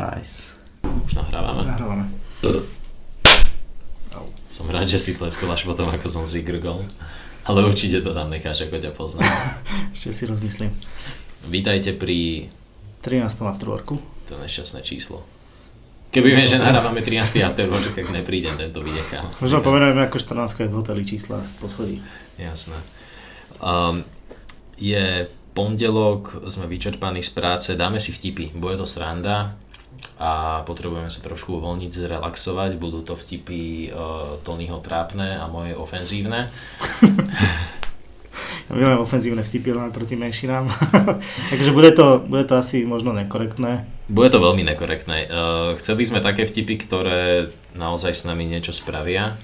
Nice. Už nahrávame. Nahrávame. Som rád, že si tleskol až potom, ako som si grgol. Ale určite to tam necháš, ako ťa poznám. Ešte si rozmyslím. Vítajte pri 13. afterworku. to nešťastné číslo. Keby viem, že nahrávame 13. afterwork, tak neprídem, tento vynechám. Možno pomenujeme ako 14 v hoteli čísla v poschodí. Jasné. Um, je pondelok, sme vyčerpaní z práce, dáme si vtipy, bude to sranda a potrebujeme sa trošku uvoľniť, zrelaxovať, budú to vtipy uh, Tonyho trápne a moje ofenzívne. Ja milujem ofenzívne vtipy len proti menšinám. Takže bude to, bude to asi možno nekorektné. Bude to veľmi nekorektné. Uh, chceli sme také vtipy, ktoré naozaj s nami niečo spravia.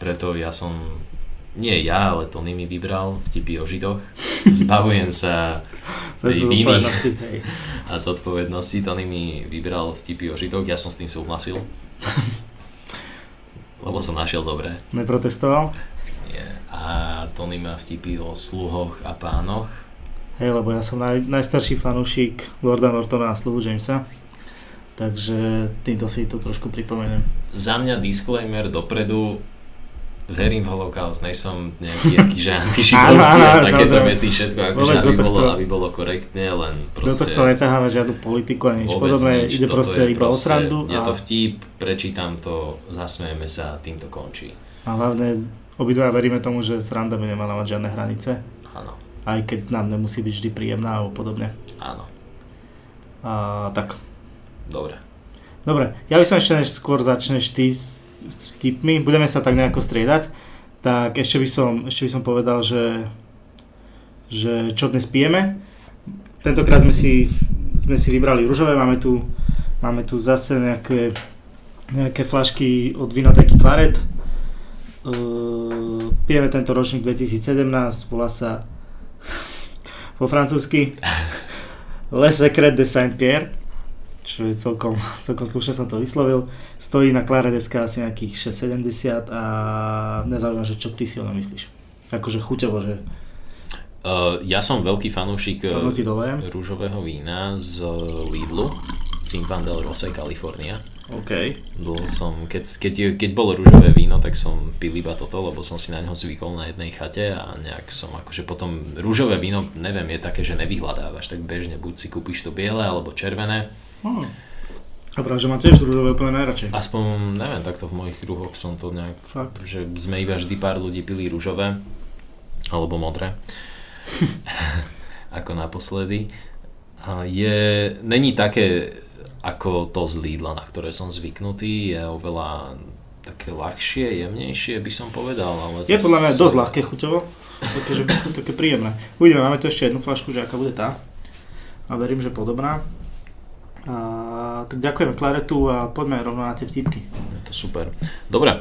Preto ja som, nie ja, ale Tony mi vybral vtipy o Židoch. Zbavujem sa tej viny a zodpovednosti. Tony mi vybral vtipy o Židoch, ja som s tým súhlasil. Lebo som našiel dobré. Neprotestoval? Nie. A Tony má vtipy o sluhoch a pánoch. Hej, lebo ja som naj, najstarší fanúšik Lorda Nortona a sluhu Jamesa. Takže týmto si to trošku pripomeniem. Za mňa disclaimer dopredu, verím v holokaust, nejsom nejaký aký, že antižidovský a takéto veci, všetko akože aby do bolo, tohto- aby bolo korektne, len Do proste... tohto netáhame žiadnu politiku ani nič podobné, nič, ide proste iba o srandu Je a, to vtip, prečítam to, zasmejeme sa a tým to končí. a hlavne obidva veríme tomu, že sranda by nemala mať žiadne hranice, Áno, aj keď nám nemusí byť vždy príjemná alebo podobne. áno, A, tak, dobre. dobre, ja by som ešte než skôr začneš ty s, s vtipmi, budeme sa tak nejako striedať, tak ešte by som, ešte by som povedal, že, že čo dnes pijeme. Tentokrát sme si, sme si vybrali rúžové, máme tu, máme tu zase nejaké, nejaké flašky od vinoteky Claret. Uh, pijeme tento ročník 2017, volá sa po francúzsky Le Secret de Saint-Pierre, čo je celkom, celkom slušne som to vyslovil. Stojí na Claret.sk asi nejakých 6,70 a nezaujíma, že čo ty si o ňom myslíš. Akože chuťovo, že Uh, ja som veľký fanúšik dolejem. rúžového vína z Lidlu, Zinfandel Rosé California. OK. Dlho som, keď, keď, keď bolo rúžové víno, tak som pil iba toto, lebo som si na neho zvykol na jednej chate a nejak som akože potom rúžové víno, neviem, je také, že nevyhľadávaš, tak bežne buď si kúpiš to biele alebo červené. Hm. A práve, že ma tiež rúžové úplne najradšej. Aspoň, neviem, takto v mojich kruhoch som to nejak, Fakt. že sme iba vždy pár ľudí pili rúžové alebo modré. ako naposledy. Je, není také ako to z Lidla, na ktoré som zvyknutý, je oveľa také ľahšie, jemnejšie by som povedal. Ale Je zas- podľa mňa dosť ľahké chuťovo, také, že, také príjemné. Uvidíme, máme tu ešte jednu flašku, že aká bude tá. A verím, že podobná. A, tak ďakujeme Klaretu a poďme rovno na tie vtipky. Je to super. Dobre.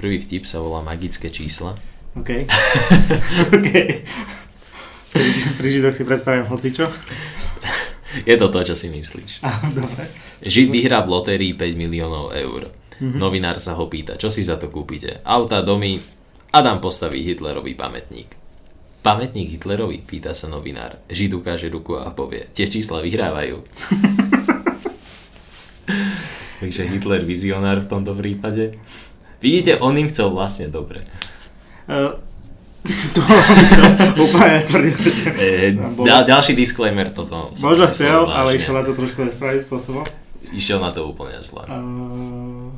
Prvý vtip sa volá Magické čísla. OK. OK. Pri, pri Židoch si predstavím hocičo. Je to to, čo si myslíš. Á, Dobre. Žid vyhrá v lotérii 5 miliónov eur. Mhm. Novinár sa ho pýta, čo si za to kúpite? Auta, domy, Adam postaví Hitlerový pamätník. Pamätník Hitlerovi? Pýta sa novinár. Žid ukáže ruku a povie, tie čísla vyhrávajú. Takže Hitler vizionár v tomto prípade. Vidíte, on im chcel vlastne dobre. Uh, to som úplne tvrdil, že... E, ďalší disclaimer toto. Možno chcel, ale išiel na to trošku nesprávnym spôsobom. Išiel na to úplne zle. Uh,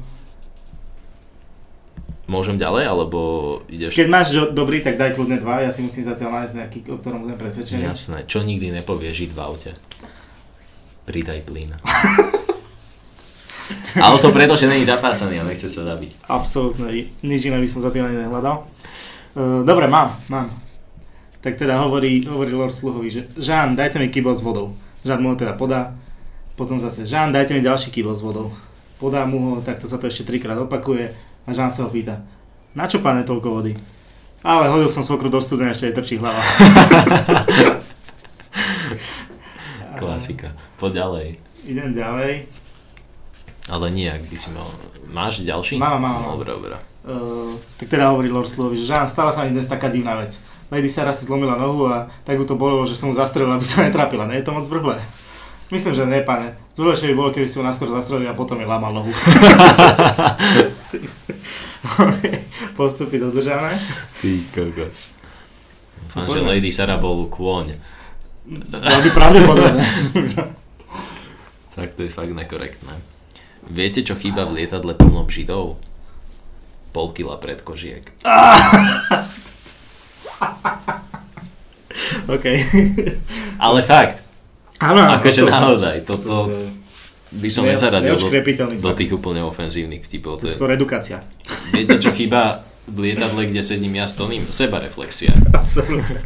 Môžem ďalej, alebo ideš... keď máš do, dobrý, tak daj kľudne dva, ja si musím zatiaľ nájsť nejaký, o ktorom budem presvedčený. Jasné, čo nikdy nepovie Žid v aute? Pridaj plyn. Ale to preto, že není zapásaný a nechce sa zabiť. Absolútne, nič iné by som za tým ani nehľadal. Uh, dobre, mám, mám. Tak teda hovorí, hovorí Lord Sluhovi, že Žán, dajte mi kýbel s vodou. Žán mu ho teda podá. Potom zase, Žán, dajte mi ďalší kýbel s vodou. Podá mu ho, takto sa to ešte trikrát opakuje. A Žán sa ho pýta, na čo páne toľko vody? Ale hodil som svokru do studne, ešte jej trčí hlava. Klasika. Poď ďalej. Idem ďalej. Ale nie, ak by si mal... Máš ďalší? Mám, mám, mám. Dobre, dobre. Uh, tak teda hovorí Lord Slovi, že Žán, stala sa mi dnes taká divná vec. Lady Sarah si zlomila nohu a tak ju to bolelo, že som mu zastrelil, aby sa netrapila. Nie je to moc zvrhlé. Myslím, že ne, pane. Zvolejšie by bolo, keby si ho naskôr zastrelili a potom je lamal nohu. Postupy dodržané. Ty kokos. Dúfam, že Lady Sarah bol kôň. Veľmi pravdepodobné. Tak to je fakt nekorektné. Viete, čo chýba v lietadle plnom židov? Pol kila predkožiek. OK. Ale fakt, Áno, akože to- naozaj, toto by som Ne- nezaradil do, do tých úplne ofenzívnych vtipov. To To je skôr edukácia. viete, čo chýba v lietadle, kde sedím ja s Toným? Sebareflexia. Absolutne.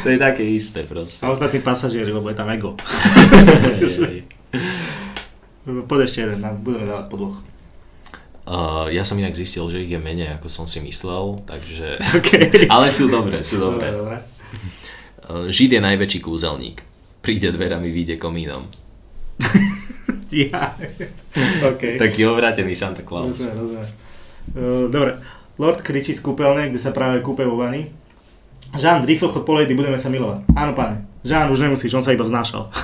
To je také isté proste. A ostatní pasažieri, lebo je tam ego. Poď ešte jeden, budeme dávať po dvoch. Uh, ja som inak zistil, že ich je menej, ako som si myslel, takže... OK. Ale sú dobré, sú Dobre, dobré. dobre. Uh, Žid je najväčší kúzelník. Príde dverami, vyjde komínom. Ja. OK. Taký obrátený Santa Claus. Rozumiem, rozumiem. Uh, dobre. Lord kričí z kúpeľne, kde sa práve kúpe vo vani. Žán, rýchlo chod po lady, budeme sa milovať. Áno, pane. Žán, už nemusíš, on sa iba vznášal.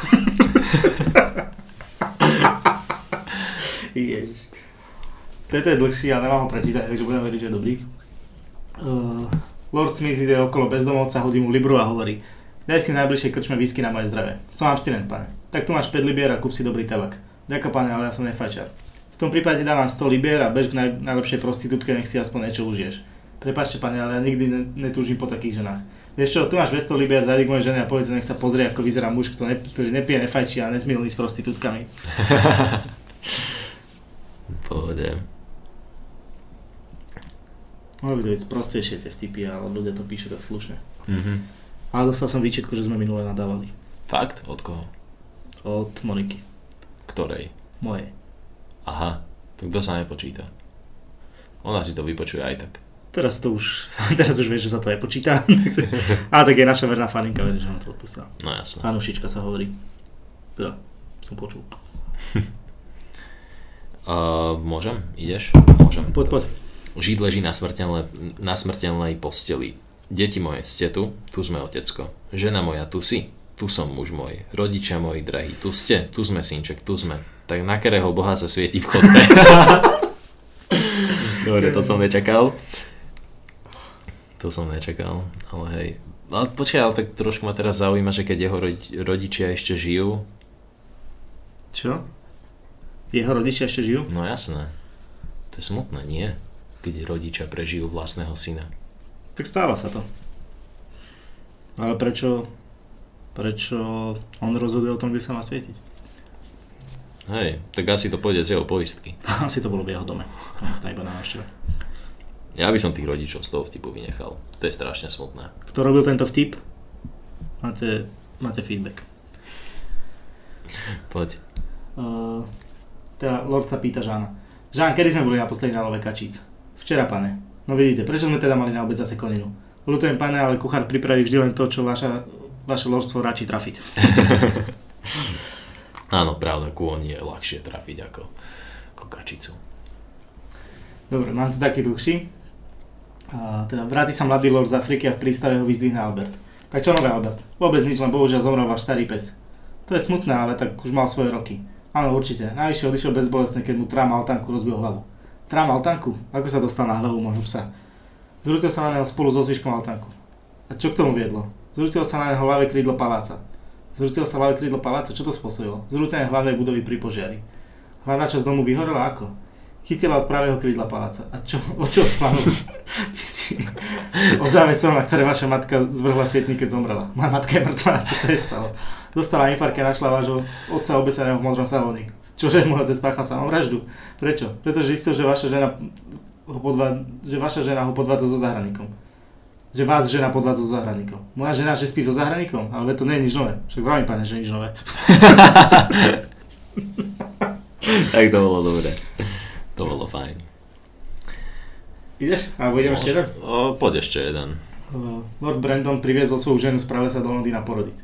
Ježiš. Toto je dlhší a nemám ho prečítať, takže budem veriť, že je dobrý. Uh, Lord Smith ide okolo bezdomovca, hodí mu libru a hovorí Daj si v najbližšej krčme whisky na moje zdravie. Som abstinent, pane. Tak tu máš 5 libier a kúp si dobrý tabak. Ďakujem, pane, ale ja som nefajčar. V tom prípade dávam 100 libier a bež k naj, najlepšej prostitútke, nech si aspoň niečo užiješ. Prepačte, pane, ale ja nikdy ne, netúžim po takých ženách. Vieš čo, tu máš 200 libier, zajdi k mojej žene a povedz, nech sa pozrie, ako vyzerá muž, kto ne, ktorý nepije, nefajčí a nesmilný s prostitútkami. Pohode. Mohli by to byť prostejšie tie vtipy, ale ľudia to píšu tak slušne. Mhm. Ale dostal som výčitku, že sme minule nadávali. Fakt? Od koho? Od Moniky. Ktorej? Mojej. Aha, to kto sa nepočíta? Ona si to vypočuje aj tak. Teraz to už, teraz už vieš, že sa to aj počíta. a tak je naša verná faninka, verí, že nám to odpustila. No jasné. Fanušička sa hovorí. Teda, som počul. Uh, môžem? Ideš? Môžem. Poď, poď. Žid leží na, smrteľnej, na smrteľnej posteli. Deti moje, ste tu? Tu sme otecko. Žena moja, tu si? Tu som muž môj. Rodičia moji drahí, tu ste? Tu sme synček, tu sme. Tak na ktorého boha sa svieti v chodbe? Dobre, to som nečakal. To som nečakal, ale hej. Ale počkaj, ale tak trošku ma teraz zaujíma, že keď jeho rodi- rodičia ešte žijú, Čo? Jeho rodičia ešte žijú? no jasné. To je smutné, nie? Keď rodičia prežijú vlastného syna. Tak stáva sa to. Ale prečo, prečo on rozhoduje o tom, kde sa má svietiť? Hej, tak asi to pôjde z jeho poistky. Asi to bolo v jeho dome. On iba na návšteve. Ja by som tých rodičov z toho vtipu vynechal. To je strašne smutné. Kto robil tento vtip? Máte, máte feedback. Poď. Uh, teda Lord sa pýta Žána. Žán, kedy sme boli naposledy na love kačíc? Včera, pane. No vidíte, prečo sme teda mali na obed zase koninu? Ľutujem, pane, ale kuchár pripraví vždy len to, čo vaša, vaše lordstvo radší trafiť. Áno, pravda, kôň je ľahšie trafiť ako, ako kačicu. Dobre, mám tu taký dlhší. A teda vráti sa mladý lord z Afriky a v prístave ho vyzdvihne Albert. Tak čo nové Albert? Vôbec nič, len bohužiaľ zomrel váš starý pes. To je smutné, ale tak už mal svoje roky. Áno, určite. Najvyššie odišiel bezbolestne, keď mu trám altánku rozbil hlavu. Trám altánku? Ako sa dostal na hlavu môjho psa? Zrútil sa na neho spolu so zvyškom altánku. A čo k tomu viedlo? Zrútil sa na neho ľavé krídlo paláca. Zrútil sa ľavé krídlo paláca, čo to spôsobilo? Zrútenie hlavnej budovy pri požiari. Hlavná časť domu vyhorela ako? Chytila od pravého krídla paláca. A čo? O čo plánu? od závesov, na ktoré vaša matka zvrhla svietník, keď zomrela. Moja matka je mŕtva, čo sa jej stalo? Dostala infarkt a našla vášho otca obeseného v modrom salóniku. Čože môj otec páchal samovraždu? Prečo? Pretože zistil, že vaša žena ho podvá... že vaša žena ho podvádza so zahradníkom. Že vás žena podvádza so zahradníkom. Moja žena, že spí so zahradníkom? Ale to nie je nič nové. Však vravím, pane, že nič nové. Tak to bolo dobre. To bolo fajn. Ideš? Alebo idem ešte jeden? O, poď ešte jeden. Lord Brandon priviezol svoju ženu z pralesa do Londýna porodiť.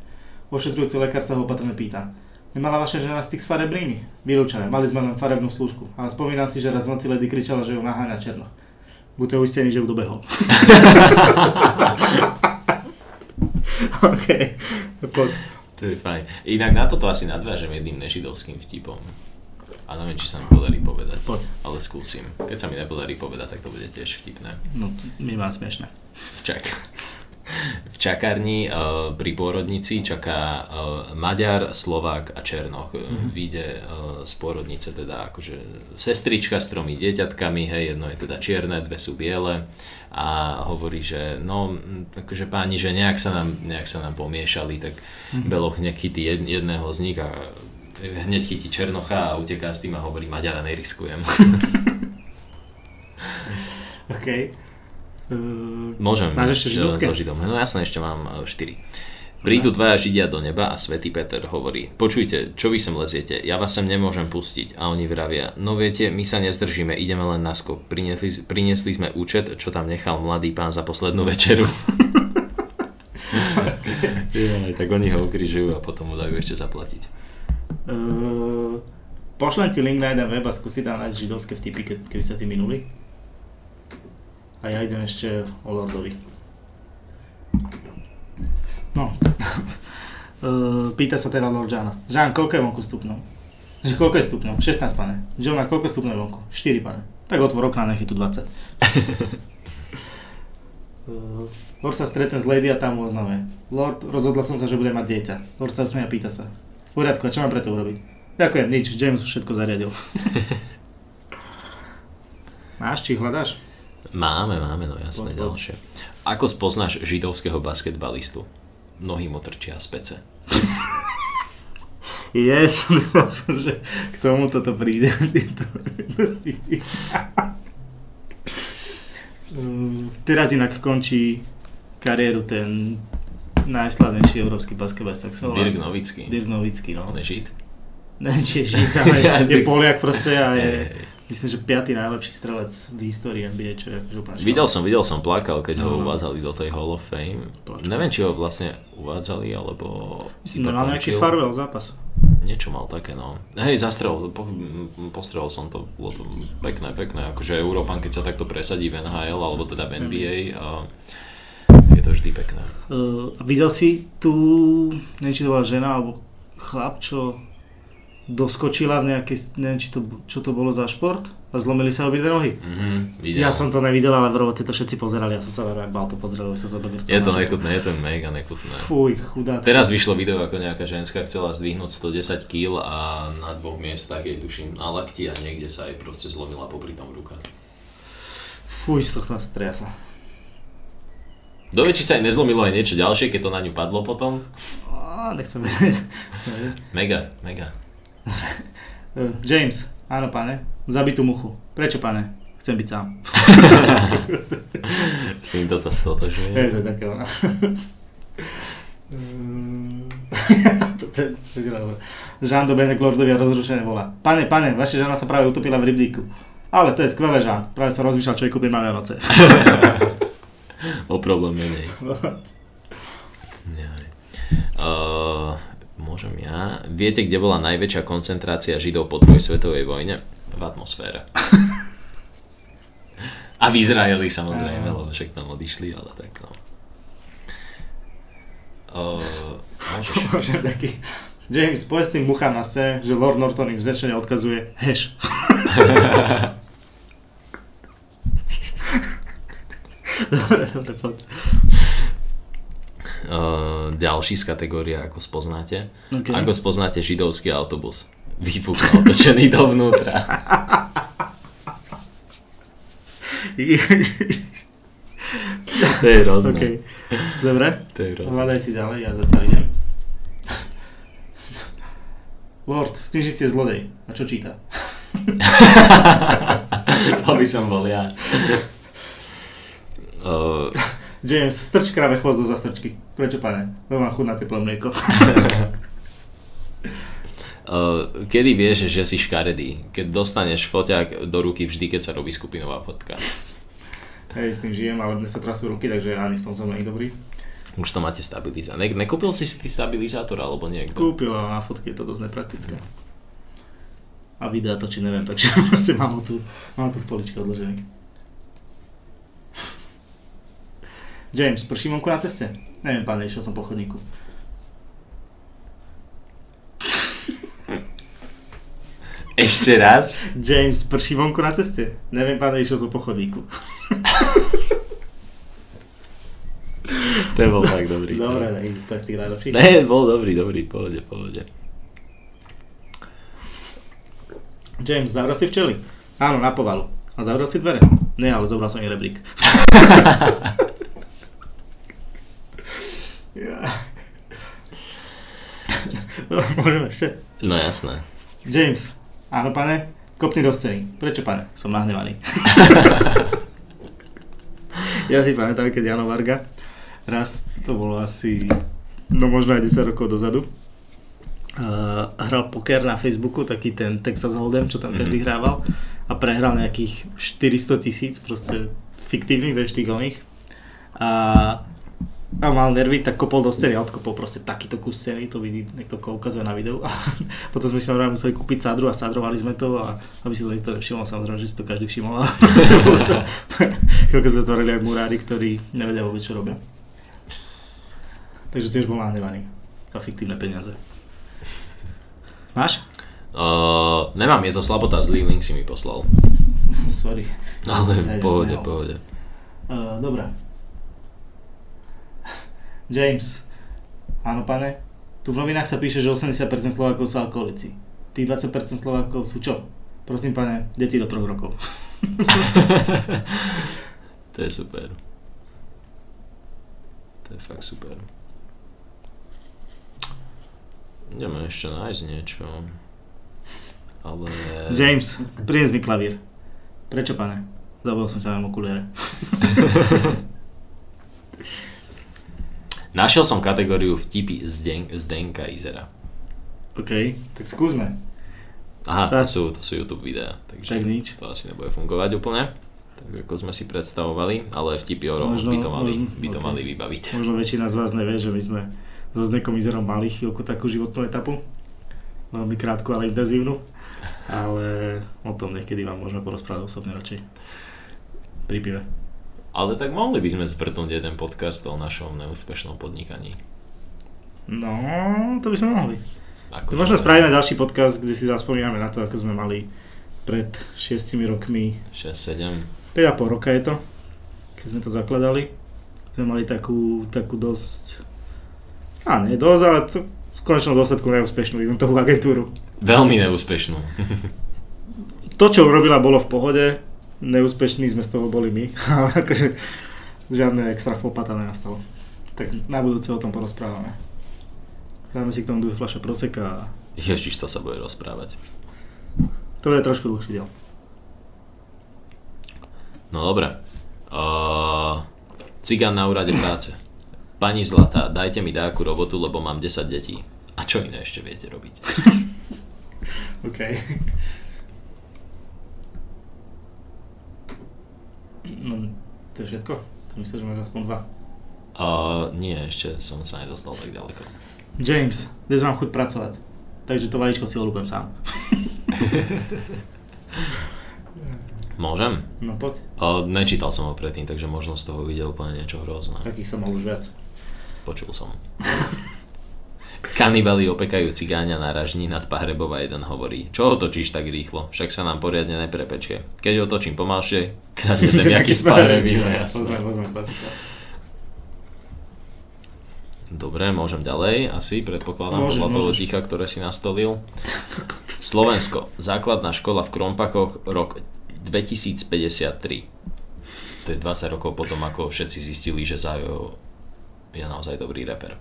Ošetrujúci lekár sa ho opatrne pýta. Nemala vaša žena styk s farebrými? Vylúčené, mali sme len farebnú služku, ale spomínam si, že raz v noci Lady kričala, že ju naháňa černoch. Buďte uistení, že ju dobehol. OK. Poď. To je fajn. Inak na toto asi nadvážem jedným nežidovským vtipom. A neviem, či sa mi podarí povedať. Poď. Ale skúsim. Keď sa mi nepodarí povedať, tak to bude tiež vtipné. No, my vám smiešne. Čak. V čakárni uh, pri pôrodnici čaká uh, Maďar, Slovák a Černoch. Mm-hmm. Vyjde z pôrodnice teda akože sestrička s tromi dieťatkami, hej, jedno je teda čierne, dve sú biele a hovorí, že no, akože páni, že nejak sa nám, nejak sa nám pomiešali, tak mm-hmm. Beloch nech chytí jed, jedného z nich a hneď chytí Černocha a uteká s tým a hovorí Maďara neriskujem. OK. Uh, Môžem máš ešte židovské? so Židom. No jasne, ešte mám 4. Prídu dvaja Židia do neba a svätý Peter hovorí, počujte, čo vy sem leziete, ja vás sem nemôžem pustiť. A oni vravia, no viete, my sa nezdržíme, ideme len na skok. Priniesli, priniesli sme účet, čo tam nechal mladý pán za poslednú večeru. Jaj, tak oni ho ukrižujú a potom mu dajú ešte zaplatiť. Uh, pošlem ti link na jeden web a skúsi tam nájsť židovské vtipy, ke, keby sa ti minuli. A ja idem ešte o Lordovi. No. Uh, pýta sa teda Lord Jana. Žán, koľko je vonku stupňov? Že koľko je stupňov? 16, pane. Johna, koľko stupňov je vonku? 4, pane. Tak otvor okna, nech je tu 20. Uh, Lord sa stretne s Lady a tam mu oznamuje. Lord, rozhodla som sa, že bude mať dieťa. Lord sa usmie a pýta sa. V poriadku, a čo mám pre to urobiť? Ďakujem, nič, James už všetko zariadil. Máš, či hľadáš? Máme, máme, no jasné, poď. ďalšie. Ako spoznáš židovského basketbalistu? Nohy mu trčia z pece. Yes, som, že k tomu toto príde. Teraz inak končí kariéru ten najslavnejší európsky basketbalista. Dirk Novický. Dirk Nowický, no. On je žid? Ne, či je žid, ale je Poliak proste a je. Myslím, že piatý najlepší strelec v histórii NBA, čo je úplne Videl som, videl som, plakal, keď ho No, no. uvádzali do tej Hall of Fame. Plakal. Neviem, či ho vlastne uvádzali, alebo Myslím, mal nejaký farewell zápas. Niečo mal také, no. Hej, zastrel, po, postrel som to, bolo to pekné, pekné. Akože Európan, keď sa takto presadí v NHL, alebo teda v NBA, a je to vždy pekné. Uh, videl si tú, neviem, či to bola žena alebo chlap, čo doskočila v nejakej, neviem, či to, čo to bolo za šport a zlomili sa obidve nohy. Mhm, videl. Ja som to nevidel, ale v robote to všetci pozerali, ja som sa veľmi bal to pozrel, už sa to vrcal. Je to nechutné, je to mega nechutné. Fuj, chudá. Teraz vyšlo video, ako nejaká ženská chcela zdvihnúť 110 kg a na dvoch miestach jej tuším na lakti a niekde sa jej proste zlomila popri tom ruka. Fuj, z tohto striasa. Dovie, či sa jej nezlomilo aj niečo ďalšie, keď to na ňu padlo potom? Á. Nechcem vedieť. Mega, mega. James, áno pane, zabitú muchu. Prečo pane? Chcem byť sám. S týmto sa stotožuje. Je to také ono. Žán do Benek Lordovi a rozrušené volá. Pane, pane, vaša žena sa práve utopila v rybníku. Ale to je skvelé, Žán. Práve som rozmýšľal, čo jej kúpim na Vianoce. O problém menej. Uh, môžem ja? Viete, kde bola najväčšia koncentrácia Židov po druhej svetovej vojne? V atmosfére. A v Izraeli samozrejme, lebo však tam odišli, ale tak no. Uh, môžeš. Môžem taký... James, povedz tým muchám na scéne, že Lord Norton im vzečne odkazuje hash. dobre, dobre, poď. Uh, ďalší z kategória, ako spoznáte. Okay. Ako spoznáte židovský autobus? Vypukne otočený dovnútra. To je hrozné. OK. Dobre, To je hrozné. hľadaj si ďalej, ja zatiaľ idem. Lord, v knižnici je zlodej. A čo číta? to by som bol ja. Uh, James, strč kráve chvost do zastrčky. Prečo, pane? Lebo mám chuť na teplé mlieko. uh, kedy vieš, že si škaredý? Keď dostaneš foťák do ruky vždy, keď sa robí skupinová fotka. Hej, s tým žijem, ale dnes sa trasú ruky, takže ani v tom som nie dobrý. Už to máte stabilizátor. Ne- nekúpil si si stabilizátor alebo niekto? Kúpil, ale na fotke je to dosť nepraktické. A videa točiť neviem, takže proste mám ho tu, mám ho tu v poličke odložený. James, prší vonku na ceste? Neviem, pane, išiel som po chodníku. Ešte raz? James, prší vonku na ceste? Neviem, pane, išiel som po chodníku. Ten bol tak dobrý. Dobre, tak to je z tých najlepších. Ne, bol dobrý, dobrý, pohode, pohode. James, zavral si včely? Áno, na povalu. A zavral si dvere? Nie, ale zobral som jej rebrík. Môžeme ešte? No jasné. James, áno pane, kopni do scény. Prečo pane? Som nahnevaný. ja si pamätám, keď Jano Varga, raz to bolo asi, no možno aj 10 rokov dozadu, uh, hral poker na Facebooku, taký ten Texas Hold'em, čo tam každý Mhm. hrával a prehral nejakých 400 tisíc, proste fiktívnych, oných. A, a mal nervy, tak kopol do scény a odkopol proste takýto kus scény, to vidí, niekto ko ukazuje na videu. A potom sme si normálne museli kúpiť sádru a sádrovali sme to a aby si to niekto nevšimol, samozrejme, že si to každý všimol. Koľko sme tvorili aj murári, ktorí nevedia vôbec, čo robia. Takže tiež bol nahnevaný za fiktívne peniaze. Máš? Uh, nemám, je to slabota, zlý link si mi poslal. Sorry. Ale v pohode, pohode. Uh, dobre. James. Áno, pane. Tu v novinách sa píše, že 80% Slovákov sú alkoholici. Tých 20% Slovákov sú čo? Prosím, pane, deti do troch rokov. To je super. To je fakt super. Ideme ešte nájsť niečo. Ale... James, prinies mi klavír. Prečo, pane? Zabudol som sa na okuliare. Našiel som kategóriu vtipy z, Den- z Denka Izera. OK, tak skúsme. Aha, to Teraz- sú, to sú YouTube videá, takže Tak nič. to asi nebude fungovať úplne. Tak ako sme si predstavovali, ale vtipy o Možno- by to mali, možno, by to ok. mali vybaviť. Možno väčšina z vás nevie, že my sme so Zdekom Izerom mali chvíľku takú životnú etapu. Veľmi krátku, ale intenzívnu. Ale o tom niekedy vám môžeme porozprávať osobne radšej. Pri pive. Ale tak mohli by sme zvrtnúť jeden podcast o našom neúspešnom podnikaní. No, to by sme mohli. Ako Možno spravíme ďalší podcast, kde si zaspomíname na to, ako sme mali pred 6 rokmi, 6-7. 5,5 roka je to, keď sme to zakladali. Sme mali takú, takú dosť, a nie dosť, ale to v konečnom dôsledku neúspešnú eventovú agentúru. Veľmi neúspešnú. To, čo urobila, bolo v pohode, neúspešní sme z toho boli my, ale akože žiadne extra fopata nenastalo. Tak na budúce o tom porozprávame. Dáme si k tomu dve fľaše proseka a Ježiš, to sa bude rozprávať. to bude trošku dlhší diel. No dobre. Uh, cigán na úrade práce. Pani Zlatá, dajte mi dáku robotu, lebo mám 10 detí. A čo iné ešte viete robiť? OK. No, to je všetko? Som myslel, že máš aspoň dva. Uh, nie, ešte som sa nedostal tak ďaleko. James, dnes mám chuť pracovať. Takže to vajíčko si olúpem sám. Môžem? No poď. Uh, nečítal som ho predtým, takže možno z toho videl úplne niečo hrozné. Takých som mal už viac. Počul som. Kanibali opekajú cigáňa na ražni nad Pahrebov a jeden hovorí Čo otočíš tak rýchlo? Však sa nám poriadne neprepečie. Keď otočím pomalšie, kradne zemiaky z Pahreby, no jasné. Dobre, môžem ďalej, asi predpokladám Môžeš, podľa toho ticha, ktoré si nastolil. Slovensko, základná škola v Krompachoch, rok 2053. To je 20 rokov potom, ako všetci zistili, že Zajo je naozaj dobrý reper.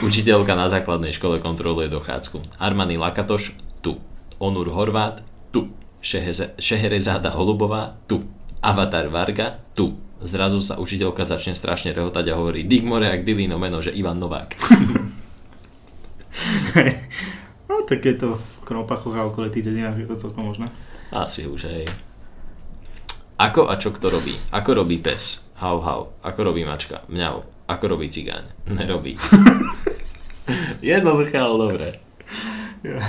Učiteľka na základnej škole kontroluje dochádzku. Armani Lakatoš, tu. Onur Horvát, tu. Šeheze- Šeherezáda Holubová, tu. Avatar Varga, tu. Zrazu sa učiteľka začne strašne rehotať a hovorí Digmore ak Dilino meno, že Ivan Novák. No tak je to v Krompachoch a okolitých dedinách je to celkom možné. Asi už, hej. Ako a čo kto robí? Ako robí pes? Hau, hau. Ako robí mačka? Mňau. Ako robí cigáň? Nerobí. Jednoduché, ale dobré. Ja.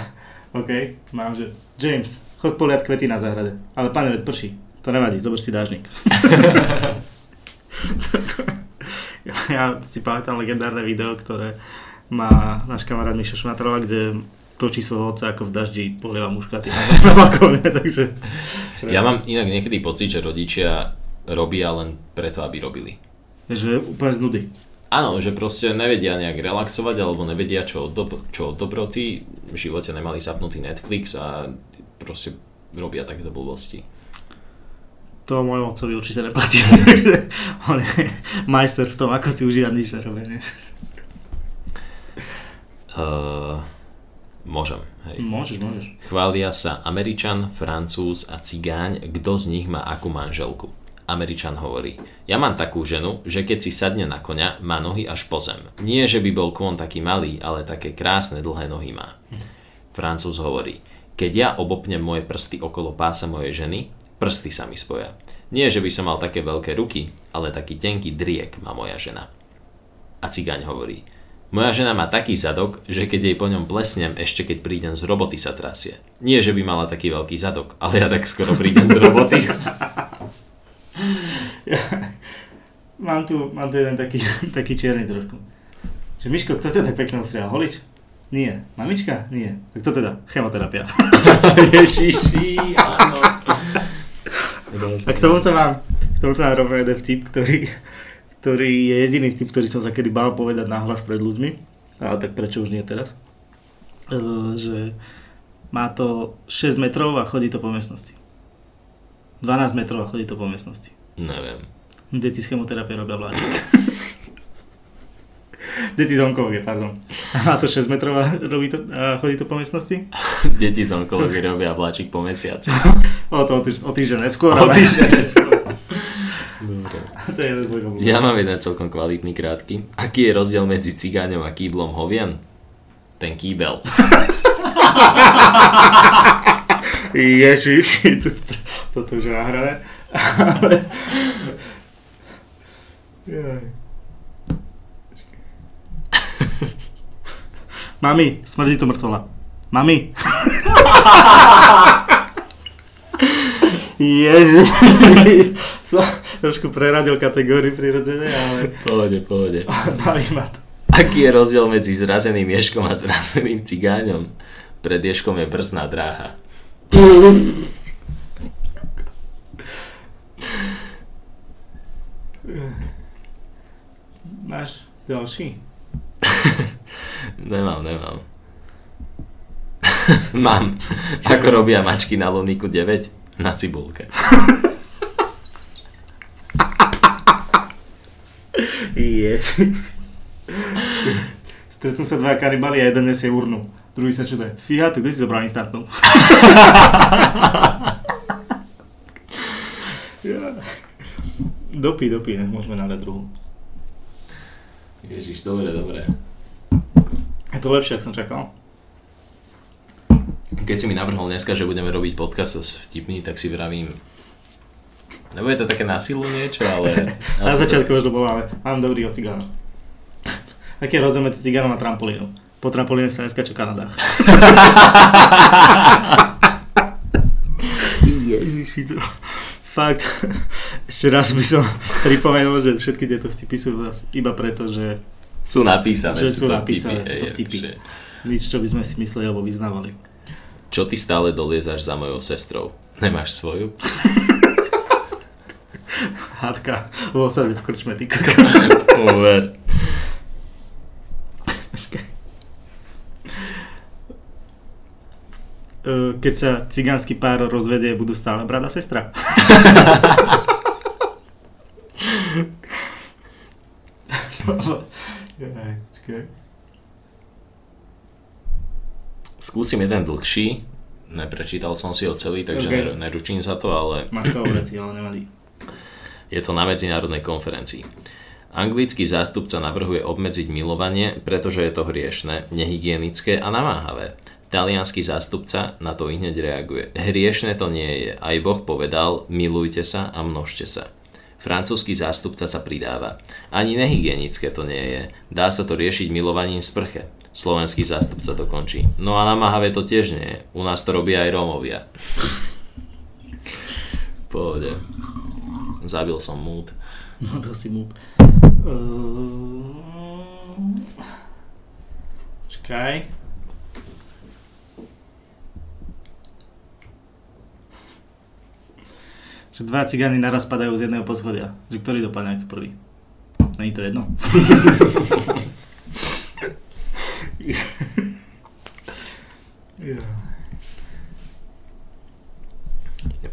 OK, mám, že James, chod poliať kvety na záhrade. Ale pane, veď prší. To nevadí, zober si dážnik. ja, ja si pamätám legendárne video, ktoré má náš kamarát Mišo Šmatrova, kde točí svojho otca ako v daždi polieva muškaty na balkóne, takže... Ja mám inak niekedy pocit, že rodičia robia len preto, aby robili. Že úplne z nudy. Áno, že proste nevedia nejak relaxovať alebo nevedia, čo od, do, čo od dobroty. V živote nemali zapnutý Netflix a proste robia takéto blbosti. To môjmu otcovi určite neplatí, takže on je majster v tom, ako si užívať nič nerobenie. Uh, môžem, hej. Môžeš, môžeš. Chvália sa Američan, Francúz a Cigáň, kto z nich má akú manželku. Američan hovorí, ja mám takú ženu, že keď si sadne na koňa, má nohy až po zem. Nie, že by bol kôň taký malý, ale také krásne dlhé nohy má. Francúz hovorí, keď ja obopnem moje prsty okolo pása mojej ženy, prsty sa mi spoja. Nie, že by som mal také veľké ruky, ale taký tenký driek má moja žena. A cigaň hovorí, moja žena má taký zadok, že keď jej po ňom plesnem, ešte keď prídem z roboty sa trasie. Nie, že by mala taký veľký zadok, ale ja tak skoro prídem z roboty. Ja, mám, tu, mám tu jeden taký, taký čierny trošku. Že Miško, kto tak pekne ostrial? Holič? Nie. Mamička? Nie. Tak kto teda? Chemoterapia. Ježiši, áno. A k tomuto mám, k tomuto mám rovno jeden vtip, ktorý, ktorý je jediný vtip, ktorý som sa kedy bál povedať nahlas pred ľuďmi. Ale tak prečo už nie teraz? Uh, že má to 6 metrov a chodí to po miestnosti. 12 metrov a chodí to po miestnosti. Neviem. Deti z chemoterapie robia vláčik. Deti z onkológie, pardon. A to 6 metrov a, robí to, a chodí to po miestnosti? Deti z onkológie robia vláčik po mesiaci. O to o, týž, o týždeň neskôr. O týždeň neskôr. Dobre. to je. Ja mám jeden celkom kvalitný krátky. Aký je rozdiel medzi cigáňom a kýblom hovien? Ten kýbel. Ježiš, to, toto už je nahrané. Ale... Jaj. Mami, smrdí to mŕtvola. Mami. Ježiš. Som trošku preradil kategóriu prirodzene, ale Pohode, pohode. baví ma to. Aký je rozdiel medzi zrazeným ješkom a zrazeným cigáňom? Pred ješkom je brzná dráha. Máš ďalší? Nemám, nemám. Mám. Ako robia mačky na Luniku 9? Na cibulke. Ježiš. Stretnú sa dva kanibali a jeden nesie urnu. Druhý sa čuduje. Fíha, ty kde si zobral instantnú? Ja. Dopí, dopí, nech môžeme nádať druhú. Ježiš, dobre, dobre. Je to lepšie, ako som čakal. Keď si mi navrhol dneska, že budeme robiť podcast s vtipný, tak si vravím, Nebude to také na silu niečo, ale... Na začiatku už to bolo, ale mám dobrý od cigána. Aký je rozdiel medzi cigánom a trampolínom? Po trampolíne sa neskáče Kanada. Ježiši, to... Fakt, ešte raz by som pripomenul, že všetky tieto vtipy sú iba preto, že Sú napísané, Že sú, sú to napísané, vtipy. sú to vtipy. že- nič, čo by sme si mysleli alebo vyznávali. Čo ty stále doliezaš za mojou sestrou? Nemáš svoju? Hádka vo v krčme, ty. Uver. E, Keď sa cigánsky pár rozvedie, budú stále brada sestra. Jaj, počkaj. Skúsim jeden dlhší. Neprečítal som si ho celý, takže Ok. okay. neručím za to, ale Máš to obreci, ale nevadí. je to na medzinárodnej konferencii. Anglický zástupca navrhuje obmedziť milovanie, pretože je to hriešne, nehygienické a namáhavé. Talianský zástupca na to hneď reaguje. Hriešne to nie je. Aj Boh povedal, milujte sa a množte sa. Francúzsky zástupca sa pridáva. Ani nehygienické to nie je. Dá sa to riešiť milovaním sprche. Slovenský zástupca to končí. No a namáhavé to tiež nie je. U nás to robia aj Rómovia. Pohode. Zabil som múd. To si mu... Čakaj. Že dva cigány naraz padajú z jedného poschodia. Že ktorý dopadne ako prvý? Není to jedno.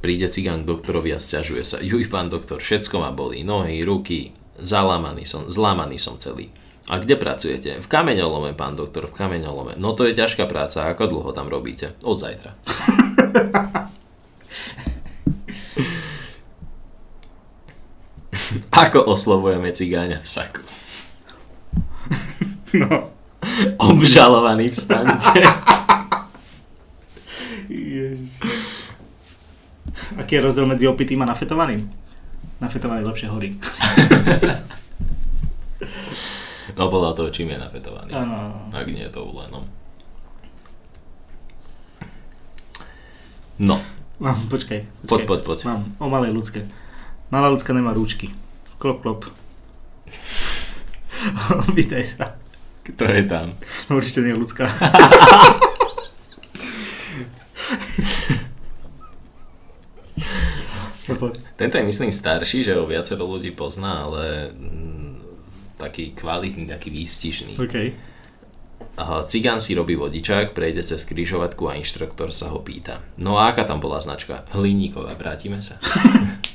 Príde cigán k doktorovi a stiažuje sa. Juj, pán doktor, všetko ma bolí. Nohy, ruky, zalamaný som, zlamaný som celý. A kde pracujete? V kameňolome, pán doktor, v kameňolome. No to je ťažká práca, ako dlho tam robíte? Od zajtra. ako oslovujeme cigáňa v saku? No. Obžalovaný vstaňte. Ježiš. Aký je rozdiel medzi opitým a nafetovaným? Nafetovaný lepšie horí. No podľa toho, čím je nafetovaný. Áno. Ak nie je to ulenom. No, Mám, počkaj. poď, počkaj. poď, poď. Mám o malej ľudské. Malá ľudská nemá rúčky. Klop, klop. Vítaj sa. To je tam. No určite nie ľudská. No. Tento je myslím starší, že ho viacero ľudí pozná, ale mm, taký kvalitný, taký výstižný. OK. Aha, cigán si robí vodičák, prejde cez križovatku a inštruktor sa ho pýta. No a aká tam bola značka? Hliníková, vrátime sa.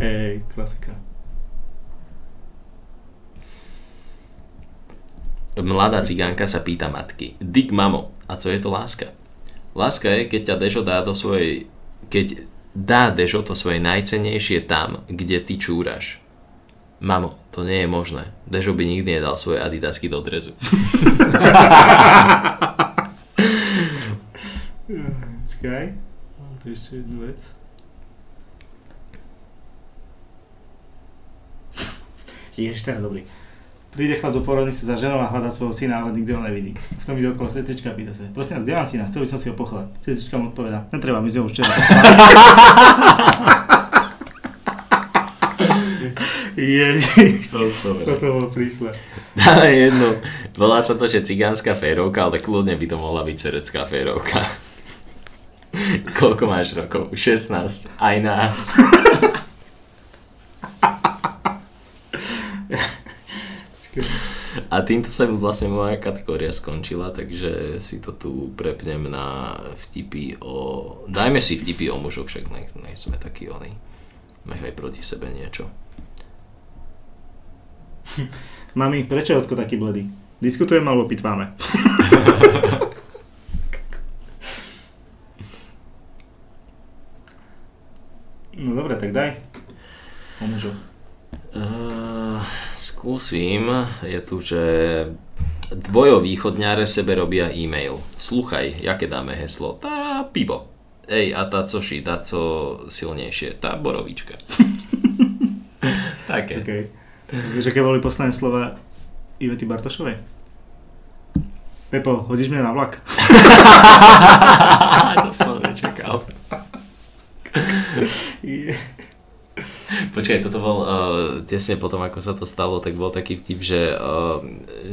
Hej, klasika. Mladá cigánka sa pýta matky. Dick mamo, a co je to láska? Láska je, keď ťa Dežo dá do svojej... Keď dá Dežo to svoje najcenejšie tam, kde ty čúraš. Mamo, to nie je možné. Dežo by nikdy nedal svoje adidasky do drezu. Počkaj. Mám tu ešte jednu vec. Ježiš, ten je dobrý. Príde chlap do porodnice za ženou a hľadá svojho syna, ale nikto ho nevidí. V tom ide okolo sestrička a pýta sa. Prosím vás, kde mám syna? Chcel by som si ho pochovať. Sestrička mu odpovedá. Netreba, my sme už včera Ježiš, toto bolo prísle. Dáme jednu. Volá sa to, že cigánska férovka, ale kľudne by to mohla byť serecká férovka. Koľko máš rokov? 16. Aj nás. A týmto sa vlastne moja kategória skončila, takže si to tu prepnem na vtipy o... Dajme si vtipy o mužoch, však nech, nech sme takí oni. Nech aj proti sebe niečo. Mami, prečo je Ocko taký bledý? Diskutujeme alebo pitváme? no dobre, tak daj. O mužoch. Uh, skúsim. Je tu, že dvojovýchodňare sebe robia e-mail. Sluchaj, jaké dáme heslo? Tá pivo. Ej, a tá co ší, tá co silnejšie? Tá borovička. Také. Okay. Vieš, aké boli posledné slova Ivety Bartošovej? Pepo, hodíš mňa na vlak? to som nečakal. Je. Počkaj, toto bol uh, tesne potom, ako sa to stalo, tak bol taký vtip, že, uh,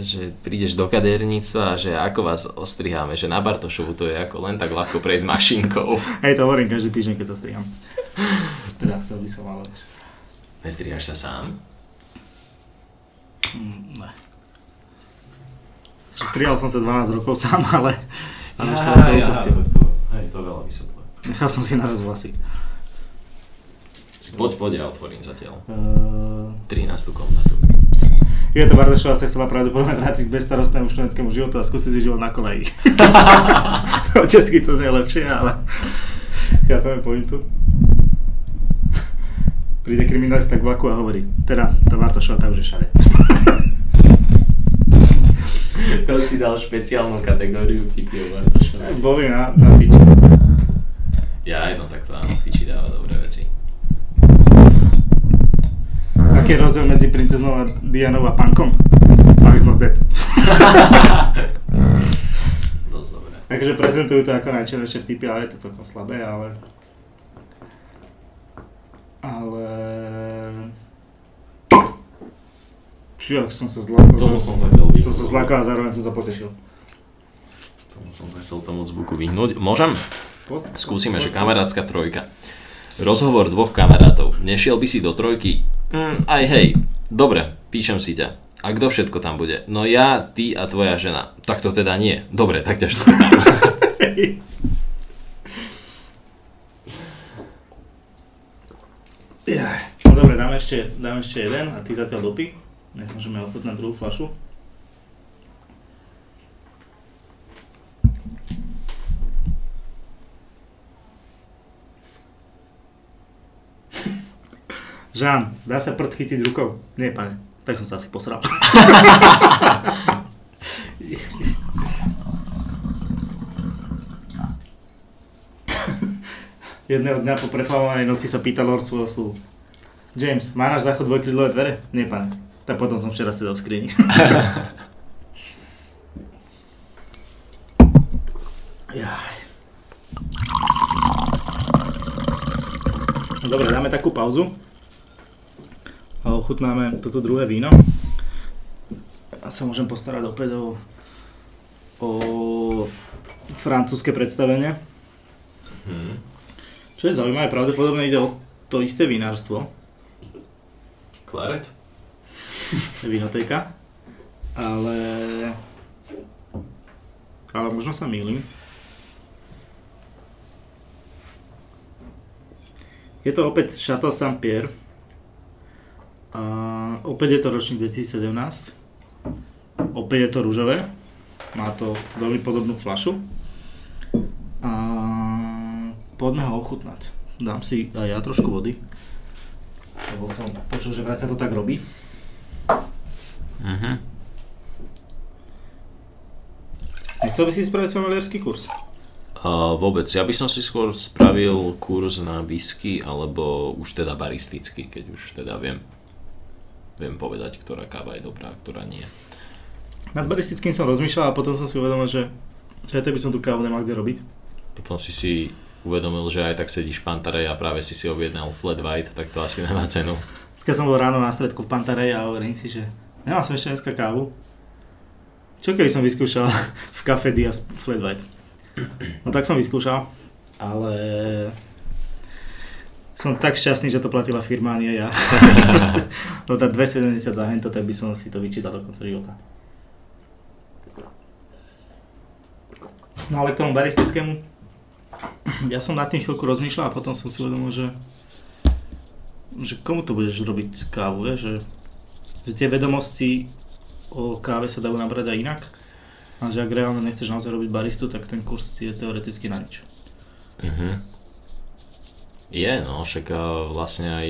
že prídeš do kadernica a že ako vás ostriháme, že na Bartošovu to je ako len tak ľahko prejsť mašinkou. Hej, to hovorím každý týždeň, keď sa striham. Teda chcel by som, ale... Nestrihaš sa sám? Mm, ne. Strihal som sa 12 rokov sám, ale... Ja, to ja, upustil. to, to, hej, to veľa vysvetľuje. Nechal som si naraz vlasy. Poď, poď, ja otvorím zatiaľ. Uh, 13. komnatu. je to Bartošová sa chcela pravdepodobne vrátiť k bezstarostnému študentskému životu a skúsiť si život na koleji. česky to znie lepšie, ale ja poviem pointu. Príde kriminalista k vlaku a hovorí, teda tá Bartošová tá už je šare. To si dal špeciálnu kategóriu vtipy o Bartošovi. Boli na, na fiči. Ja, no tak to áno, Fiči dáva dobré veci. Aký je rozdiel medzi princeznou a Dianou a pankom? Max not dead. Dosť dobré. Takže prezentujú to ako najčerejšie vtipy, ale je to celkom slabé, ale... Ale... Čiak som sa zlakol. Tomu som sa chcel Som sa zlakol a zároveň som sa potešil. Tomu som sa chcel tomu zvuku vyhnúť. Môžem? Skúsime, že kamarátska trojka. Rozhovor dvoch kamarátov. Nešiel by si do trojky? Mm, aj hej. Dobre, píšem si ťa. A kto všetko tam bude? No ja, ty a tvoja žena. Tak to teda nie. Dobre, tak ťa štvrtám. No dobre, dáme ešte, dáme ešte jeden a ty zatiaľ dopí. Nech môžeme ochutnať druhú flašu. Žán, dá sa prd chytiť rukou? Nie, pane. Tak som sa asi posral. Jedného dňa po prefalovanej noci sa pýta Lord svojho sluhu. James, má náš záchod dvojkrydlové dvere? Nie, pane. Tak potom som včera sedel v skrini. Dobre, dáme takú pauzu. A ochutnáme toto druhé víno. A sa môžem postarať opäť o, o francúzske predstavenie. Hm. Čo je zaujímavé, pravdepodobne ide o to isté vinárstvo, Klaret? vinoteka, ale... Ale možno sa mýlim. Je to opäť Chateau Saint-Pierre. A opäť je to ročník 2017. Opäť je to rúžové. Má to veľmi podobnú flašu. A poďme ho ochutnať. Dám si aj ja trošku vody. Lebo som počul, že vraj sa to tak robí. Mhm. Nechcel by si spraviť somelierský kurz? Uh, vôbec, ja by som si skôr spravil kurz na whisky, alebo už teda baristický, keď už teda viem, viem povedať, ktorá káva je dobrá a ktorá nie. Nad baristickým som rozmýšľal a potom som si uvedomil, že, že aj by som tú kávu nemal kde robiť. Potom si si uvedomil, že aj tak sedíš v Pantare a práve si si objednal flat white, tak to asi nemá cenu. Dneska som bol ráno na stredku v Pantarej a hovorím si, že nemal som ešte dneska kávu. Čo keby som vyskúšal v Café Diaz Flat White? No tak som vyskúšal, ale som tak šťastný, že to platila firma, nie ja. no tá 270 za hento, tak by som si to vyčítal do konca života. No ale k tomu baristickému, ja som nad tým chvíľku rozmýšľal a potom som si uvedomil, že, že komu to budeš robiť kávu, vieš, že, že tie vedomosti o káve sa dajú nabrať aj inak. A že ak reálne nechceš naozaj robiť baristu, tak ten kurz je teoreticky na nič. Mhm. Je, no, však a vlastne aj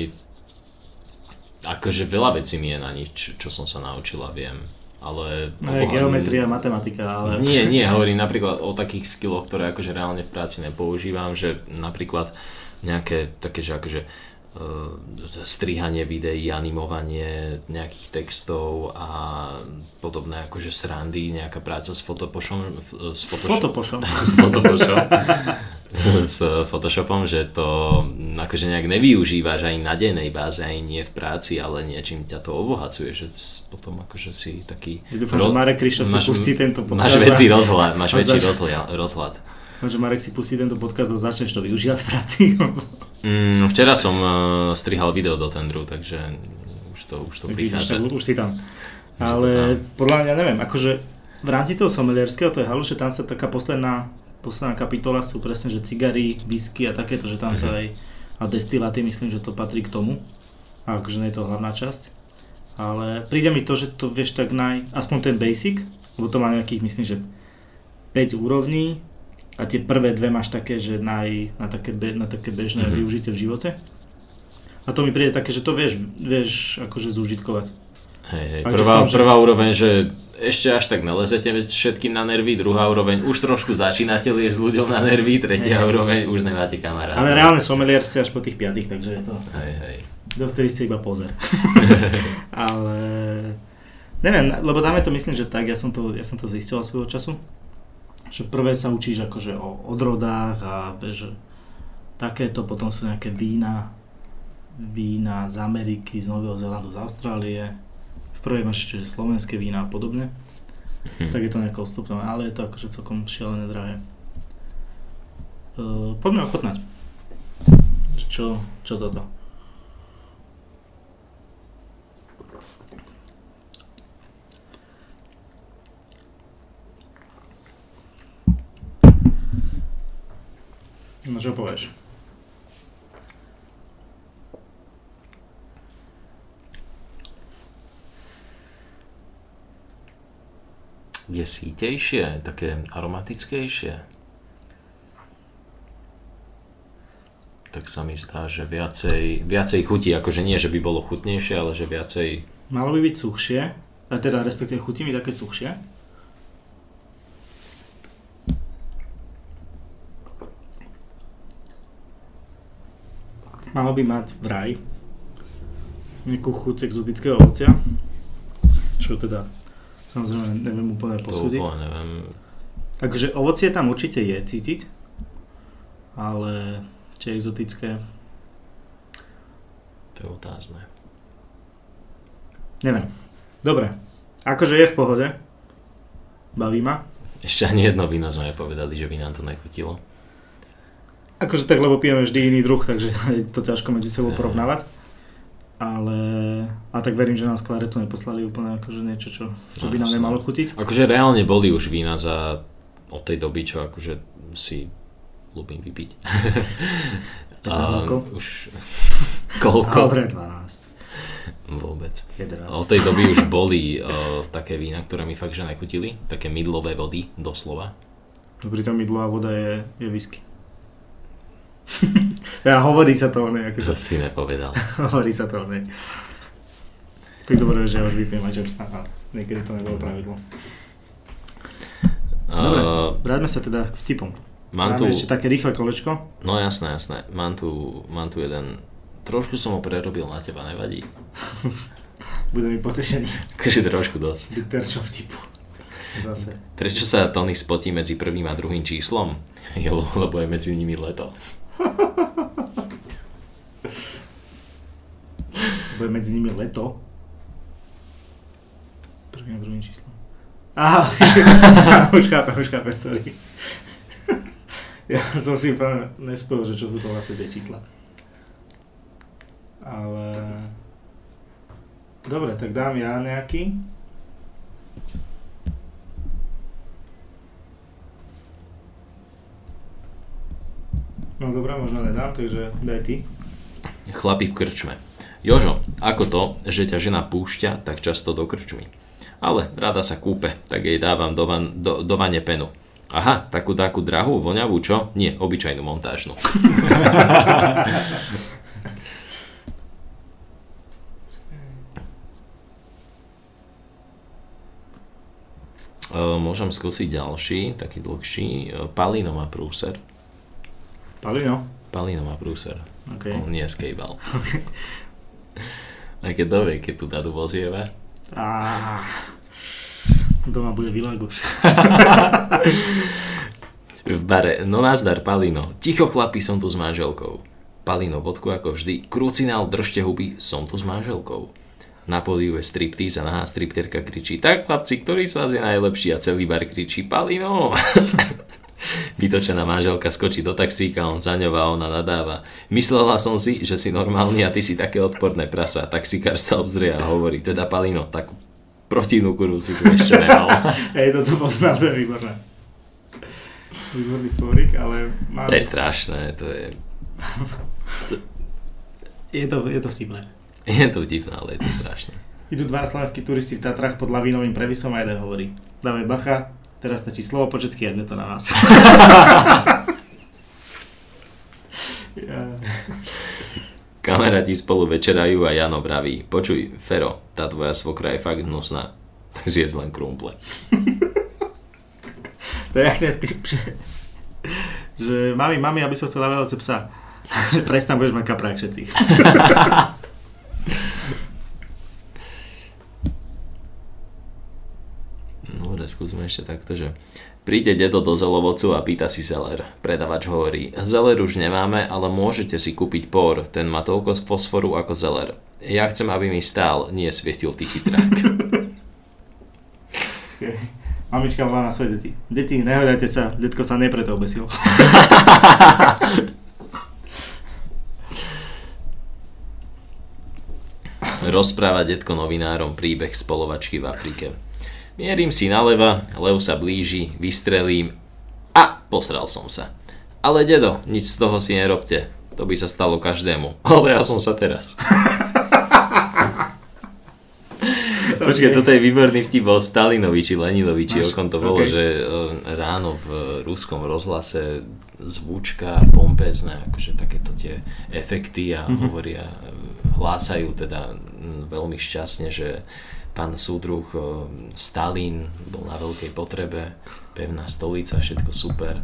akože veľa vecí mi je na nič, čo som sa naučil a viem. Ale... No je geometria, matematika, ale... Nie, nie, hovorím napríklad o takých skilloch, ktoré akože reálne v práci nepoužívam, že napríklad nejaké také, že akože uh, strihanie videí, animovanie nejakých textov a podobné akože srandy, nejaká práca s Photoshopom, s Fotopošom. s Photoshopom, s Photoshopom, že to akože nejak nevyužívaš ani na dennej báze, ani nie v práci, ale niečím ťa to obohacuje, že potom akože si taký... Ja dúfam, že Marek Krištof si pustí tento podcast. Máš väčší rozhľad, máš väčší rozhľad, rozhľad. Dúfam, že Marek si pustí tento podcast a začneš to využívať v práci. Mm, včera som uh, strihal video do tendru, takže už to, už to Tak vidíš, prichádza. tak už si tam. Ale podľa mňa neviem, akože v rámci toho somelierského to je halu, že tam sa taká posledná, posledná kapitola sú presne, že cigary, whisky a takéto, že tam sa aj a destiláty, myslím, že to patrí k tomu. A akože nie je to hlavná časť. Ale príde mi to, že to vieš tak naj... Aspoň ten basic, lebo to má nejakých, myslím, že 5 úrovní a tie prvé dve máš také, že naj, na, také be, na také bežné Mhm. využitie v živote. A to mi príde také, že to vieš, vieš akože zúžitkovať. Hej, hej. Prvá, tom, že- prvá úroveň, že ešte až tak nelezete všetkým na nervy, druhá úroveň už trošku začínate liesť ľuďom na nervy, tretia Hej. úroveň už nemáte kamaráta. Ale reálne sommelier si až po tých piatých, takže je to... Hej, hej. Dovtedy si iba pozer. Ale... Neviem, lebo tam je to myslím, že tak, ja som to, ja som to zistil svojho času. Že prvé sa učíš akože o odrodách a vieš, takéto, potom sú nejaké vína, vína z Ameriky, z Nového Zélandu, z Austrálie. V prvej máš ešte slovenské vína a podobne. Hm. Tak je to nejako vstupné, ale je to akože celkom šialené drahé. Uh, poďme ochotnať. Čo Čo, čo toto? No čo povieš? Je sítejšie, také aromatickejšie. Tak sa mi zdá, že viacej, viacej chutí, akože nie, že by bolo chutnejšie, ale že viacej... Malo by byť suchšie, a teda respektíve chutí mi také suchšie. Malo by mať vraj nejakú chuť exotického ovocia, čo teda samozrejme neviem úplne To posúdiť. úplne neviem. Takže ovocie tam určite je cítiť, ale či exotické, To je otázne. neviem. Dobre, akože je v pohode, baví ma. Ešte ani jedno víno sme nepovedali, že by nám to nechutilo. Akože tak, lebo pijeme vždy iný druh, takže je to ťažko medzi sebou Hej. porovnávať. Ale, a tak verím, že nám z klaretu neposlali úplne akože niečo, čo, čo by No, nám nemalo chutiť. Akože reálne boli už vína za od tej doby, čo akože si ľúbim vypiť. 15 A už koľko? Dobre, 12, Vôbec. 11. Od tej doby už boli uh, také vína, ktoré mi fakt že nechutili. Také mydlové vody, doslova. Pri tom mydlová voda je, je whisky. ja, hovorí sa to o nej, To akože, si nepovedal. hovorí sa to o nej. Tak dobre, že už vypijem ale niekedy to nebolo pravidlo. Dobre, vráťme sa teda k vtipom. mám tu... ešte také rýchle kolečko. No jasné, jasné. Mám tu, mám tu jeden... Trošku som ho prerobil na teba, nevadí. Bude mi potešený. Akože trošku dosť. Byť terčom vtipu. Zase. Prečo sa Tony spotí medzi prvým a druhým číslom? Jo, lebo je medzi nimi leto. Bude medzi nimi leto. Prvým a druhým číslom. Aha, už chápem, už chápem, sorry. Ja som si úplne nespojil, že čo sú to vlastne tie čísla. Ale... Dobre, tak dám ja nejaký. No dobré, možno nedám, takže daj ty. Chlapi v krčme. Jožo, ako to, že ťa žena púšťa tak často do krčmy? Ale rada sa kúpe, tak jej dávam do, van, do, do vane penu. Aha, takú takú drahú, voňavú, čo? Nie, obyčajnú montážnu. E, Môžem skúsiť ďalší, taký dlhší. E, Palino má prúser. Palino? Palino má prúser. OK. On nie skejbal. Aj keď dovie, keď tu dadu vozieva. Á, doma bude Vilaguš. V bare, no nazdar Palino. Ticho chlapi, som tu s manželkou. Palino vodku ako vždy. Krucinál, držte huby, som tu s manželkou. Na pódiu je striptease a nahá stripterka kričí Tak chlapci, ktorý z vás je najlepší a celý bar kričí Palino. Vytočená manželka skočí do taxíka, on za ňou a ona nadáva. Myslela som si, že si normálny a ty si také odporné prasa. Taxikár sa obzrie a hovorí, teda Palino, takú protivnú kurvu si tu ešte nemal. Hej, toto poznám, to je výborné. Výborný fórik, ale mám... To je strašné, to je... Je to, je to vtipné. Je to vtipné, ale je to strašné. Idú dva slovenskí turisti v Tatrách pod lavínovým previsom a jeden hovorí Dávaj bacha, teraz stačí slovo po česky, jedne to na nás. Kamaráti spolu večerajú a Jano vraví, počuj, Fero, tá tvoja svokra je fakt hnusná, tak zjedz len krumple. To je jak ten typ, že, že mami, mami, aby som chcel na Vianoce psa. Prestan budeš mať kaprák všetci. ešte takto, že príde dedo do zelovocu a pýta si zeler. Predavač hovorí, zeler už nemáme, ale môžete si kúpiť por, ten má toľko z fosforu ako zeler. Ja chcem, aby mi stál, nie svietil ty chytrák. Mamička volá na svoje deti. Deti, nehľadajte sa, detko sa nepreto obesil. Rozpráva detko novinárom príbeh spolovačky v Afrike. Mierim si naleva, lev sa blíži, vystrelím a posral som sa. Ale dedo, nič z toho si nerobte. To by sa stalo každému. Ale ja som sa teraz. Počkaj, toto je výborný vtip o Stalinovi či Lenilovi, či o kom to bolo, okay. že e, ráno v ruskom rozhlase zvučka pompezné, akože takéto tie efekty a mm-hmm. hovoria, hlásajú teda veľmi šťastne, že pán súdruh e, Stalin bol na veľkej potrebe, pevná stolica, všetko super.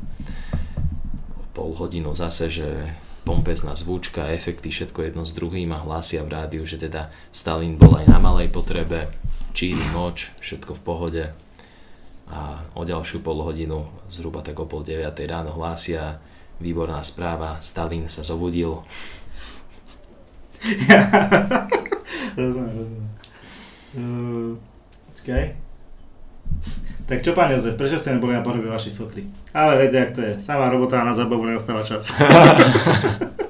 Pol hodinu zase, že pompezná zvučka, efekty, všetko jedno s druhým a hlásia v rádiu, že teda Stalin bol aj na malej potrebe, číri moč, všetko v pohode. A o ďalšiu pol hodinu, zhruba tak o pol deviatej ráno hlásia, výborná správa, Stalin sa zobudil. rozumiem, rozumiem. Uh, okay. Tak čo pán Jozef, prečo ste neboli na pohrobe vašej sokry? Ale viete, jak to je. Samá robota a na zabavu neostáva čas.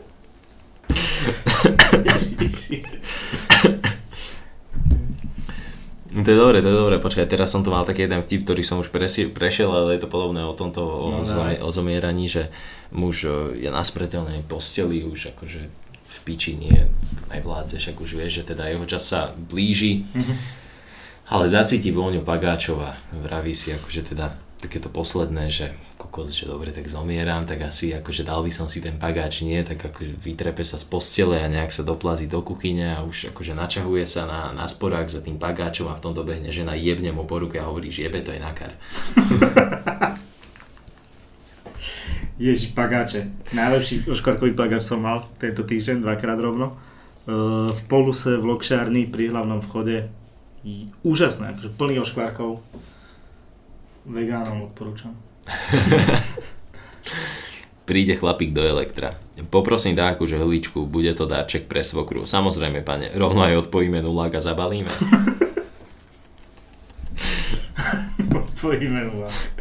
To je dobre, to je dobre. Počkaj, teraz som tu mal taký jeden vtip, ktorý som už presi- prešiel, ale je to podobné o tomto, o, no, o zomieraní, že muž je na smrteľnej posteli už akože piči nie aj vládze, však už vie, že teda jeho čas sa blíži. Mm-hmm ale zacíti vôňu Pagáčova, vraví si akože teda takéto posledné, že kokos, že dobre, tak zomieram, tak asi akože dal by som si ten pagáč, nie, tak akože vytrepe sa z postele a nejak sa doplazí do kuchyne a už akože načahuje sa na, na sporák za tým pagáčom a v tom dobehne žena jebne mu po ruke a hovorí, že jebe to je nakar. Ježi, pagáče. Najlepší oškvarkový pagáč som mal tento týždeň, dvakrát rovno. V poluse v Lokšárni pri hlavnom vchode úžasné, akože plný oškvárkov. Vegánom odporúčam. Príde chlapík do Elektra. Poprosím dáku žehličku, bude to dáček pre svokru. Samozrejme, pane, rovno aj odpojíme nulák a zabalíme. odpojíme nulák.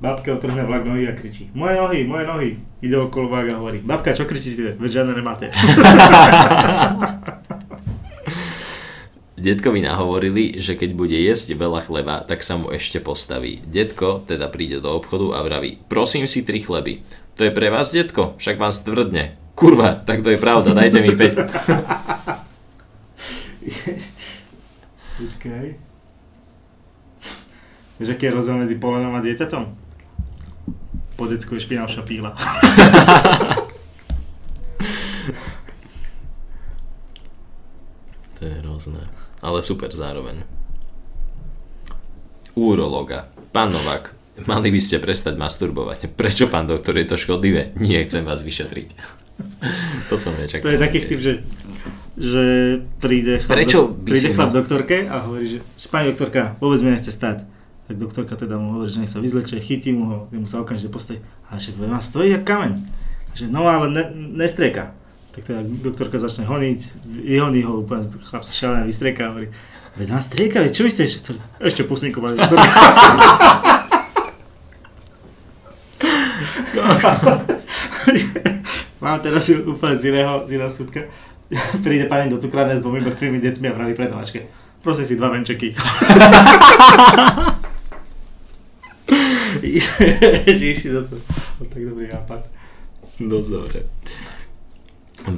Babka otrhne vlak nohy a kričí Moje nohy, moje nohy. Ide okolo vága a hovorí Babka, čo kričíte? Veď žiadne nemáte. Detkovi nahovorili, že keď bude jesť veľa chleba, tak sa mu ešte postaví. Detko teda príde do obchodu a vraví, prosím si tri chleby. To je pre vás, detko? Však vám stvrdne. Kurva, tak to je pravda, dajte mi 5. Počkaj. Vieš, aký je rozdiel medzi polenom a dieťaťom? Po decku je špinavšia píla. to je hrozné ale super zároveň. Úrologa. Pán Novák, mali by ste prestať masturbovať. Prečo, pán doktor, je to škodlivé? Nie, chcem vás vyšetriť. to som nečakal. To je taký vtip, že, že príde chlap, Prečo do, príde chlap doktorke a hovorí, že, že pani doktorka, vôbec mi nechce stať. Tak doktorka teda mu hovorí, že nech sa vyzleče, chytí mu ho, mu sa okamžite postaví. A však ma stojí jak kameň. Že, no ale ne, nestrieka. Tak teda doktorka začne honiť, vyhoní ho úplne, chlap sa šalené vystrieka a hovorí, veď nás strieka, veď čo vy ste ešte chceli? Ešte pusníko mali. Mám teraz úplne z iného, z iného súdka. Príde pani do cukrárne s dvomi mŕtvými deťmi a praví predavačke. Prosím si dva venčeky. Ježiši, to je tak dobrý nápad. Dosť dobre.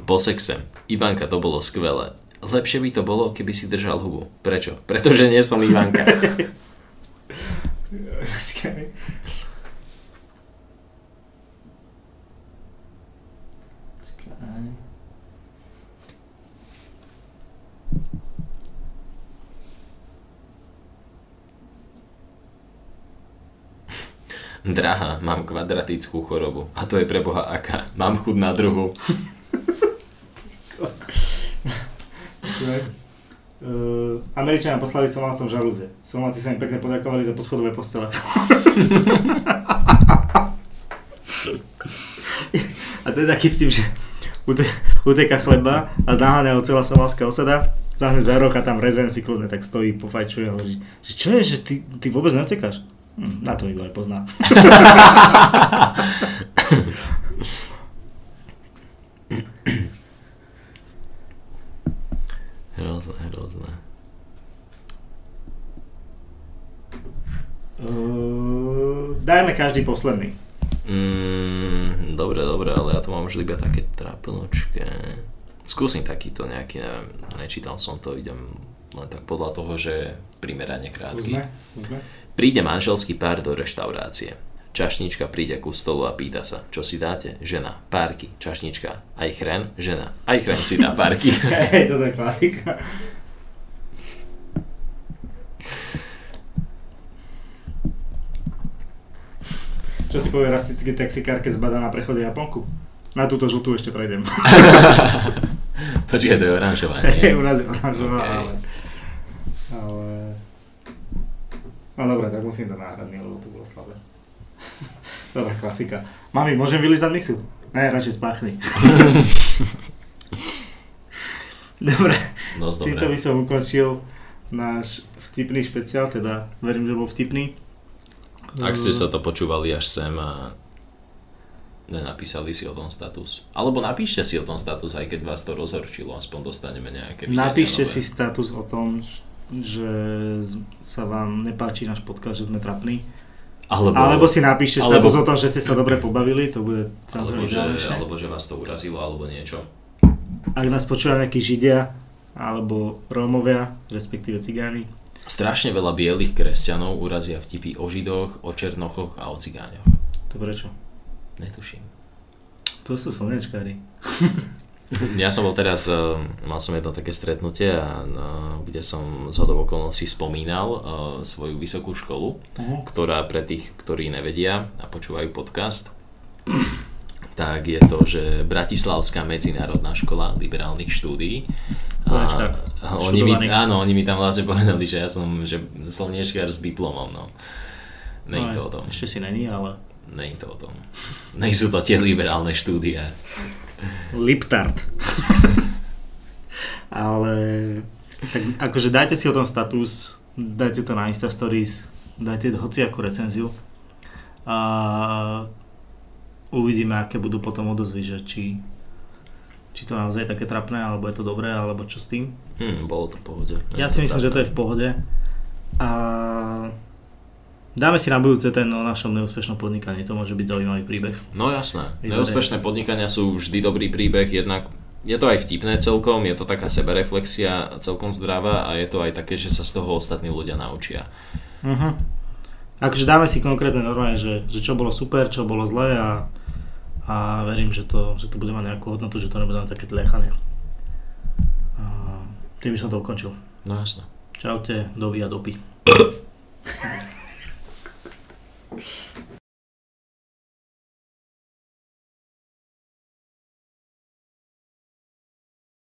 Po sexe. Ivanka, to bolo skvelé. Lepšie by to bolo, keby si držal hubu. Prečo? Pretože nie som Ivanka. Drahá, mám kvadratickú chorobu. A to je pre Boha aká. Mám chud na druhu. Uh, Američania poslali Somálcom žalúze. Somálci sa im pekne poďakovali za poschodové postele. a to je taký vtip, že uteka chleba a naháňa ho celá somálska osada, zahne za roh a tam rezen si kľudne tak stojí, pofajčuje a hovorí, že čo je, že ty, ty vôbec neutekáš? Hm, na to nikto nepozná. Hrozné, hrozné. Uh, dajme každý posledný. Mm, dobre, dobre, ale ja to mám už iba také trapnočké. Skúsim takýto nejaký, neviem, nečítal som to, idem len tak podľa toho, že primerane krátky. Skúsme, skúsme. Príde manželský pár do reštaurácie. Čašnička príde ku stolu a pýta sa, čo si dáte? Žena, párky, čašnička, aj chren? Žena, aj chren si dá párky. Hej, toto je klasika. Čo si povie rasistický taxikár, keď zbadá na prechode Japonku? Na túto žltú ešte prejdem. Počkaj, to je oranžová, nie? u nás je oranžová, Ok. ale... Ale... No dobré, tak musím to náhradný, lebo to bolo slabé. Dobrá, klasika. Mami, môžem vylizať misu? Ne, radšej spáchni. Dobre, Dosť týmto by som ukončil náš vtipný špeciál, teda verím, že bol vtipný. Ak ste sa to počúvali až sem a nenapísali si o tom status. Alebo napíšte si o tom status, aj keď vás to rozhorčilo, aspoň dostaneme nejaké Napíšte nové. si status o tom, že sa vám nepáči náš podcast, že sme trapní. Alebo, Alebo si napíšte alebo- status o tom, že ste sa dobre pobavili, to bude alebo, že, alebo že vás to urazilo, alebo niečo. Ak nás počúva nejakí Židia, alebo Rómovia, respektíve Cigáni, Strašne veľa bielých kresťanov urazia vtipy o židoch, o černochoch a o cigáňoch. to prečo? Netuším. To sú slnečkári. Ja som bol teraz, eh, mal som jedno také stretnutie, a, eh, kde som z hodou okolností spomínal eh, svoju vysokú školu, Uh-huh. ktorá pre tých, ktorí nevedia a počúvajú podcast, tak je to, že Bratislavská medzinárodná škola liberálnych štúdií. Slnečkár. A oni mi, áno, oni mi tam vlastne povedali, že ja som že slniečkár s diplomom, no. Není to o tom. Ešte si není, ale... Není to o tom. Nejsú to tie liberálne štúdie. Liptard. ale... Tak akože dajte si o tom status, dajte to na Insta Stories, dajte hociakú recenziu a uvidíme, aké budú potom odozvy, že či, či to naozaj je také trapné, alebo je to dobré, alebo čo s tým. Hm, bolo to v pohode. Ja si myslím, že to je v pohode. A dáme si na budúce ten o našom neúspešnom podnikaní, to môže byť zaujímavý príbeh. No jasné. Výborné. Neúspešné podnikania sú vždy dobrý príbeh, jednak je to aj vtipné celkom, je to taká sebereflexia celkom zdravá a je to aj také, že sa z toho ostatní ľudia naučia. Uh-huh. Akože dáme si konkrétne normálne, že, že čo bolo super, čo bolo zlé a, a verím, že to, že to bude mať nejakú hodnotu, že to nebude len také tlechanie. A tým by som to ukončil. No jasné. Čaute, dovi a dopy. Psh.